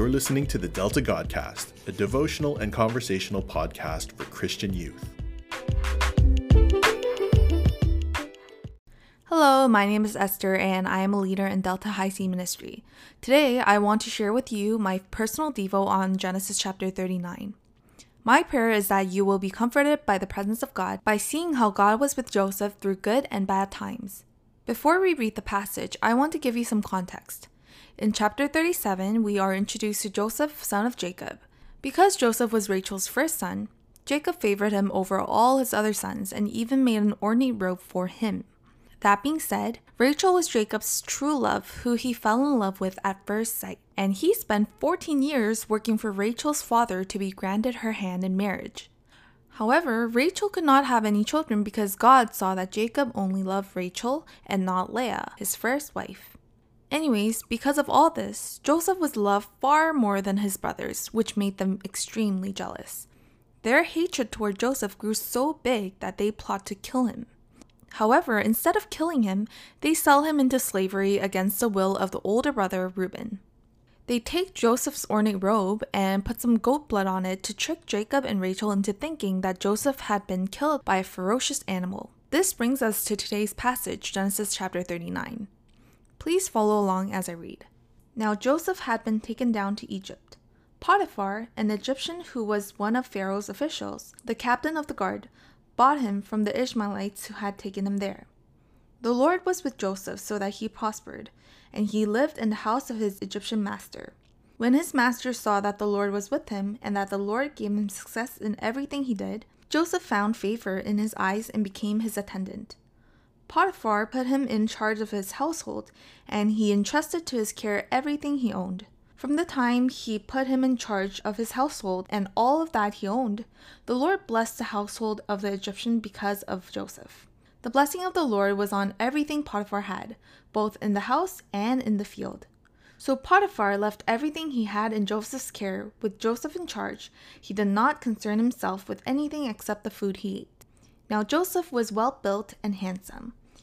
You're listening to the Delta Godcast, a devotional and conversational podcast for Christian youth. Hello, my name is Esther, and I am a leader in Delta High C Ministry. Today, I want to share with you my personal devo on Genesis chapter 39. My prayer is that you will be comforted by the presence of God by seeing how God was with Joseph through good and bad times. Before we read the passage, I want to give you some context. In chapter 37, we are introduced to Joseph, son of Jacob. Because Joseph was Rachel's first son, Jacob favored him over all his other sons and even made an ornate robe for him. That being said, Rachel was Jacob's true love, who he fell in love with at first sight, and he spent 14 years working for Rachel's father to be granted her hand in marriage. However, Rachel could not have any children because God saw that Jacob only loved Rachel and not Leah, his first wife. Anyways, because of all this, Joseph was loved far more than his brothers, which made them extremely jealous. Their hatred toward Joseph grew so big that they plot to kill him. However, instead of killing him, they sell him into slavery against the will of the older brother Reuben. They take Joseph's ornate robe and put some goat blood on it to trick Jacob and Rachel into thinking that Joseph had been killed by a ferocious animal. This brings us to today's passage, Genesis chapter 39. Please follow along as I read. Now Joseph had been taken down to Egypt. Potiphar, an Egyptian who was one of Pharaoh's officials, the captain of the guard, bought him from the Ishmaelites who had taken him there. The Lord was with Joseph so that he prospered, and he lived in the house of his Egyptian master. When his master saw that the Lord was with him and that the Lord gave him success in everything he did, Joseph found favor in his eyes and became his attendant. Potiphar put him in charge of his household, and he entrusted to his care everything he owned. From the time he put him in charge of his household and all of that he owned, the Lord blessed the household of the Egyptian because of Joseph. The blessing of the Lord was on everything Potiphar had, both in the house and in the field. So Potiphar left everything he had in Joseph's care with Joseph in charge. He did not concern himself with anything except the food he ate. Now Joseph was well built and handsome.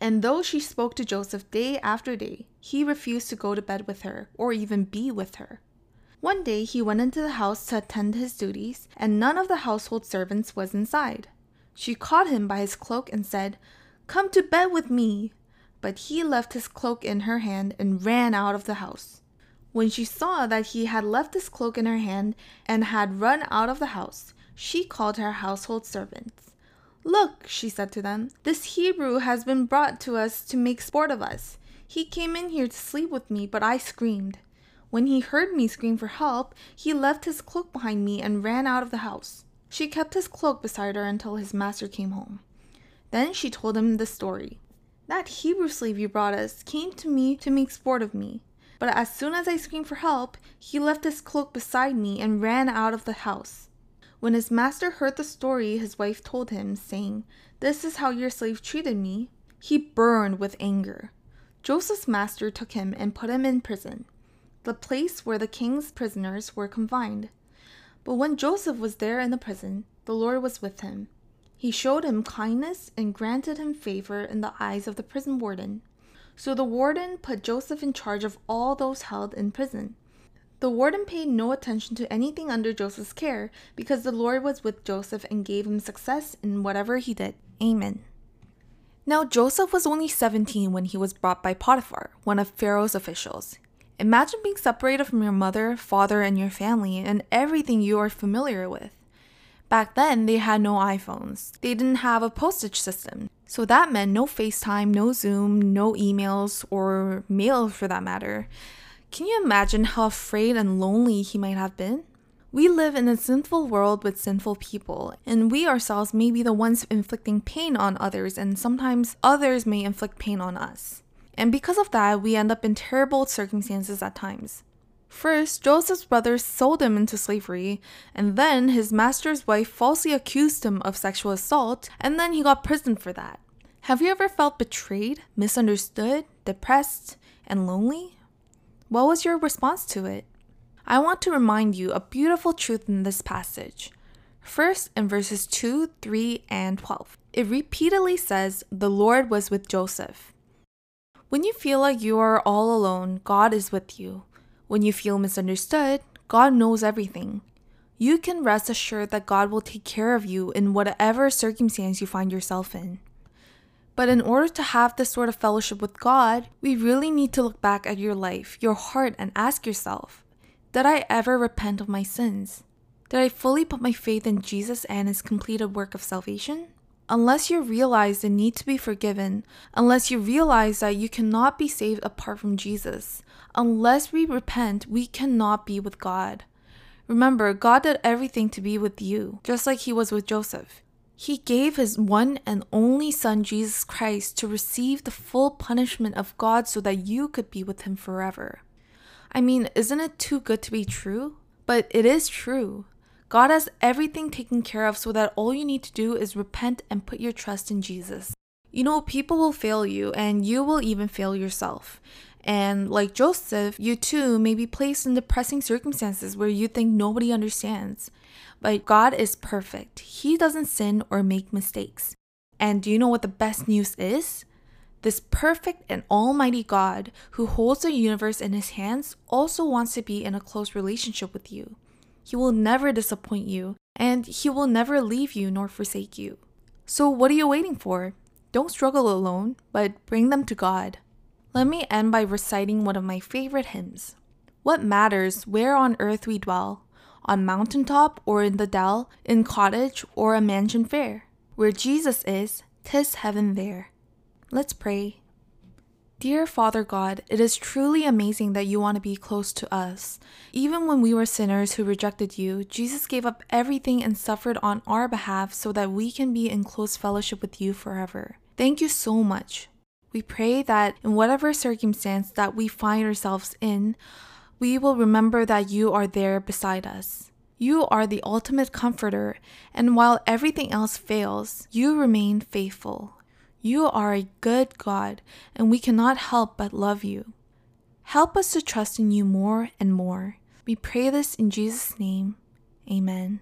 And though she spoke to Joseph day after day, he refused to go to bed with her or even be with her. One day he went into the house to attend his duties, and none of the household servants was inside. She caught him by his cloak and said, Come to bed with me. But he left his cloak in her hand and ran out of the house. When she saw that he had left his cloak in her hand and had run out of the house, she called her household servants. Look, she said to them, this Hebrew has been brought to us to make sport of us. He came in here to sleep with me, but I screamed. When he heard me scream for help, he left his cloak behind me and ran out of the house. She kept his cloak beside her until his master came home. Then she told him the story. That Hebrew slave you brought us came to me to make sport of me. But as soon as I screamed for help, he left his cloak beside me and ran out of the house. When his master heard the story his wife told him, saying, This is how your slave treated me, he burned with anger. Joseph's master took him and put him in prison the place where the king's prisoners were confined. But when Joseph was there in the prison, the Lord was with him. He showed him kindness and granted him favor in the eyes of the prison warden. So the warden put Joseph in charge of all those held in prison. The warden paid no attention to anything under Joseph's care because the Lord was with Joseph and gave him success in whatever he did. Amen. Now, Joseph was only 17 when he was brought by Potiphar, one of Pharaoh's officials. Imagine being separated from your mother, father, and your family and everything you are familiar with. Back then, they had no iPhones. They didn't have a postage system. So that meant no FaceTime, no Zoom, no emails, or mail for that matter. Can you imagine how afraid and lonely he might have been? We live in a sinful world with sinful people, and we ourselves may be the ones inflicting pain on others, and sometimes others may inflict pain on us. And because of that, we end up in terrible circumstances at times. First, Joseph's brothers sold him into slavery, and then his master's wife falsely accused him of sexual assault, and then he got prisoned for that. Have you ever felt betrayed, misunderstood, depressed, and lonely? What was your response to it? I want to remind you a beautiful truth in this passage. First, in verses 2, 3, and 12, it repeatedly says, The Lord was with Joseph. When you feel like you are all alone, God is with you. When you feel misunderstood, God knows everything. You can rest assured that God will take care of you in whatever circumstance you find yourself in. But in order to have this sort of fellowship with God, we really need to look back at your life, your heart, and ask yourself Did I ever repent of my sins? Did I fully put my faith in Jesus and his completed work of salvation? Unless you realize the need to be forgiven, unless you realize that you cannot be saved apart from Jesus, unless we repent, we cannot be with God. Remember, God did everything to be with you, just like He was with Joseph. He gave His one and only Son, Jesus Christ, to receive the full punishment of God so that you could be with Him forever. I mean, isn't it too good to be true? But it is true. God has everything taken care of so that all you need to do is repent and put your trust in Jesus. You know, people will fail you and you will even fail yourself. And like Joseph, you too may be placed in depressing circumstances where you think nobody understands. But God is perfect, He doesn't sin or make mistakes. And do you know what the best news is? This perfect and almighty God who holds the universe in His hands also wants to be in a close relationship with you. He will never disappoint you, and He will never leave you nor forsake you. So, what are you waiting for? Don't struggle alone, but bring them to God. Let me end by reciting one of my favorite hymns. What matters where on earth we dwell? On mountaintop or in the dell, in cottage or a mansion fair? Where Jesus is, tis heaven there. Let's pray. Dear Father God, it is truly amazing that you want to be close to us. Even when we were sinners who rejected you, Jesus gave up everything and suffered on our behalf so that we can be in close fellowship with you forever. Thank you so much. We pray that in whatever circumstance that we find ourselves in, we will remember that you are there beside us. You are the ultimate comforter, and while everything else fails, you remain faithful. You are a good God, and we cannot help but love you. Help us to trust in you more and more. We pray this in Jesus' name. Amen.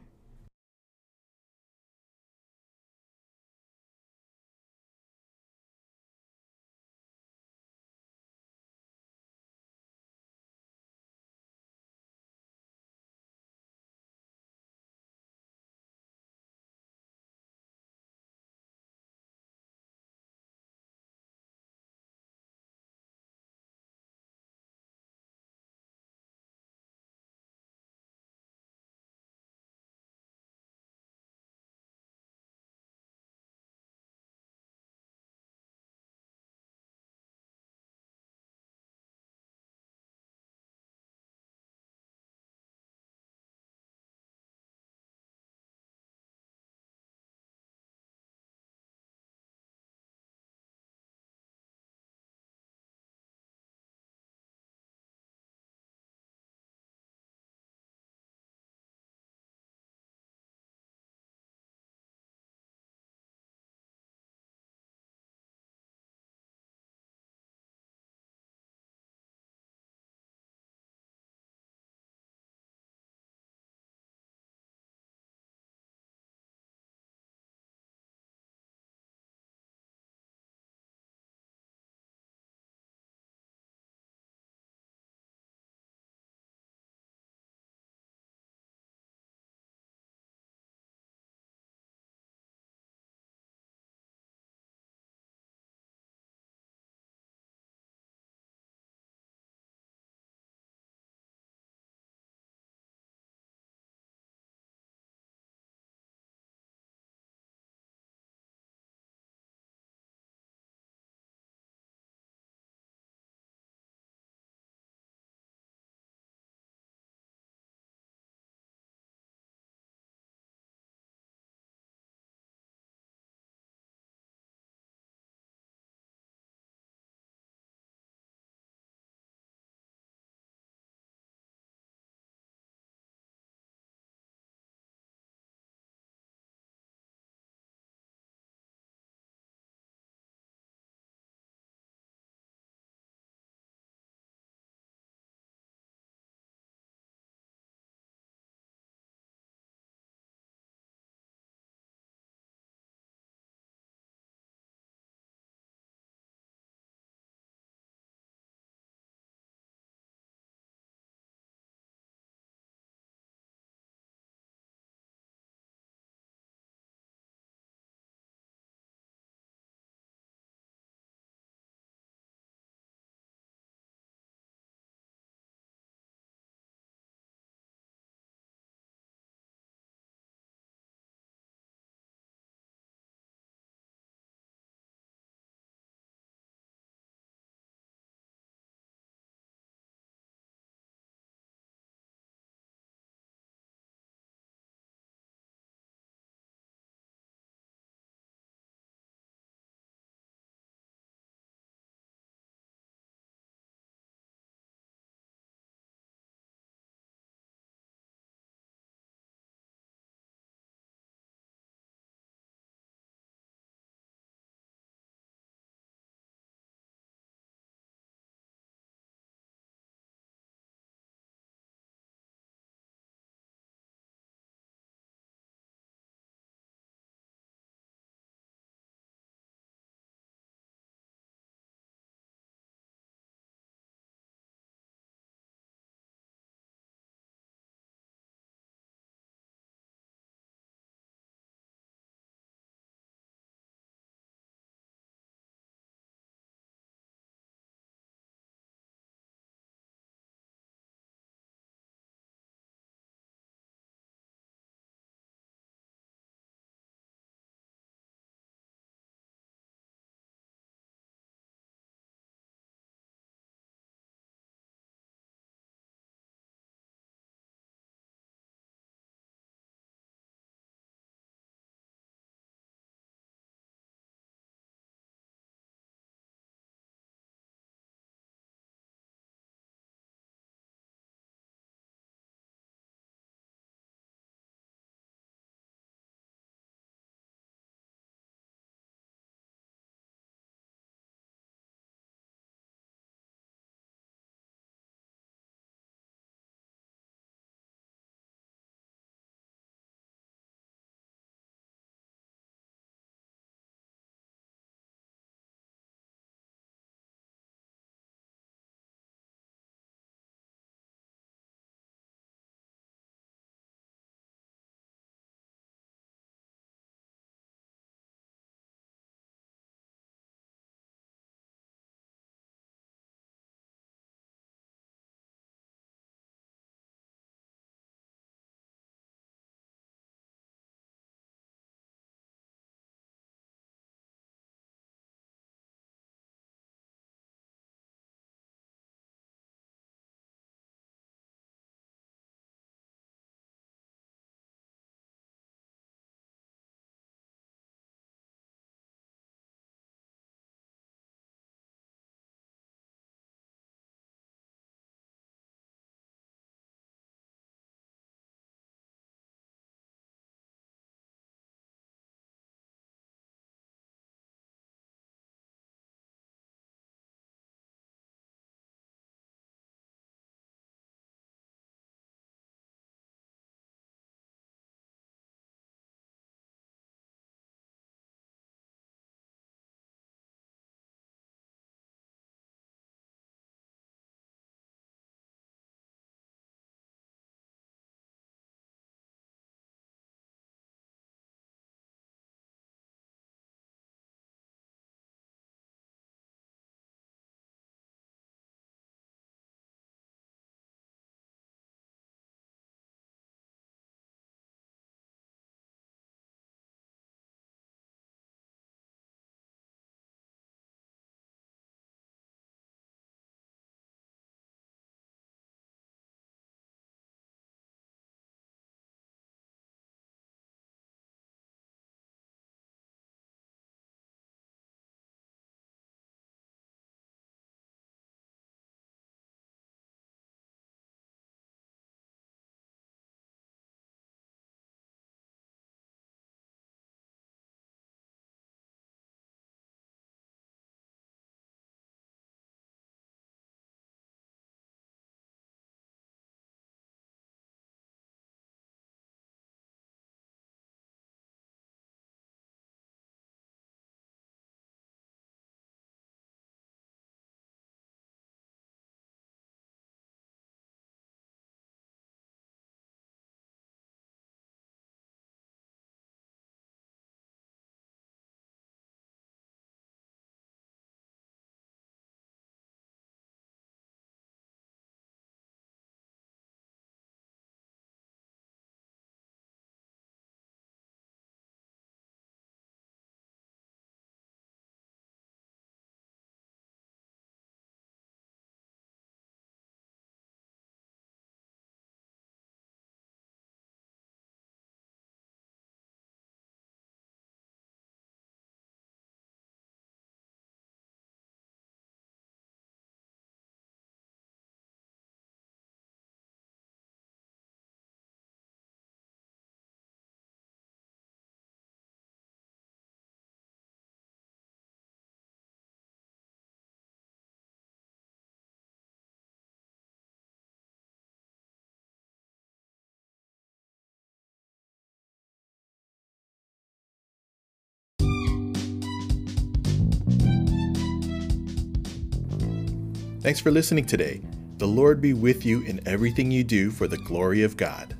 Thanks for listening today. The Lord be with you in everything you do for the glory of God.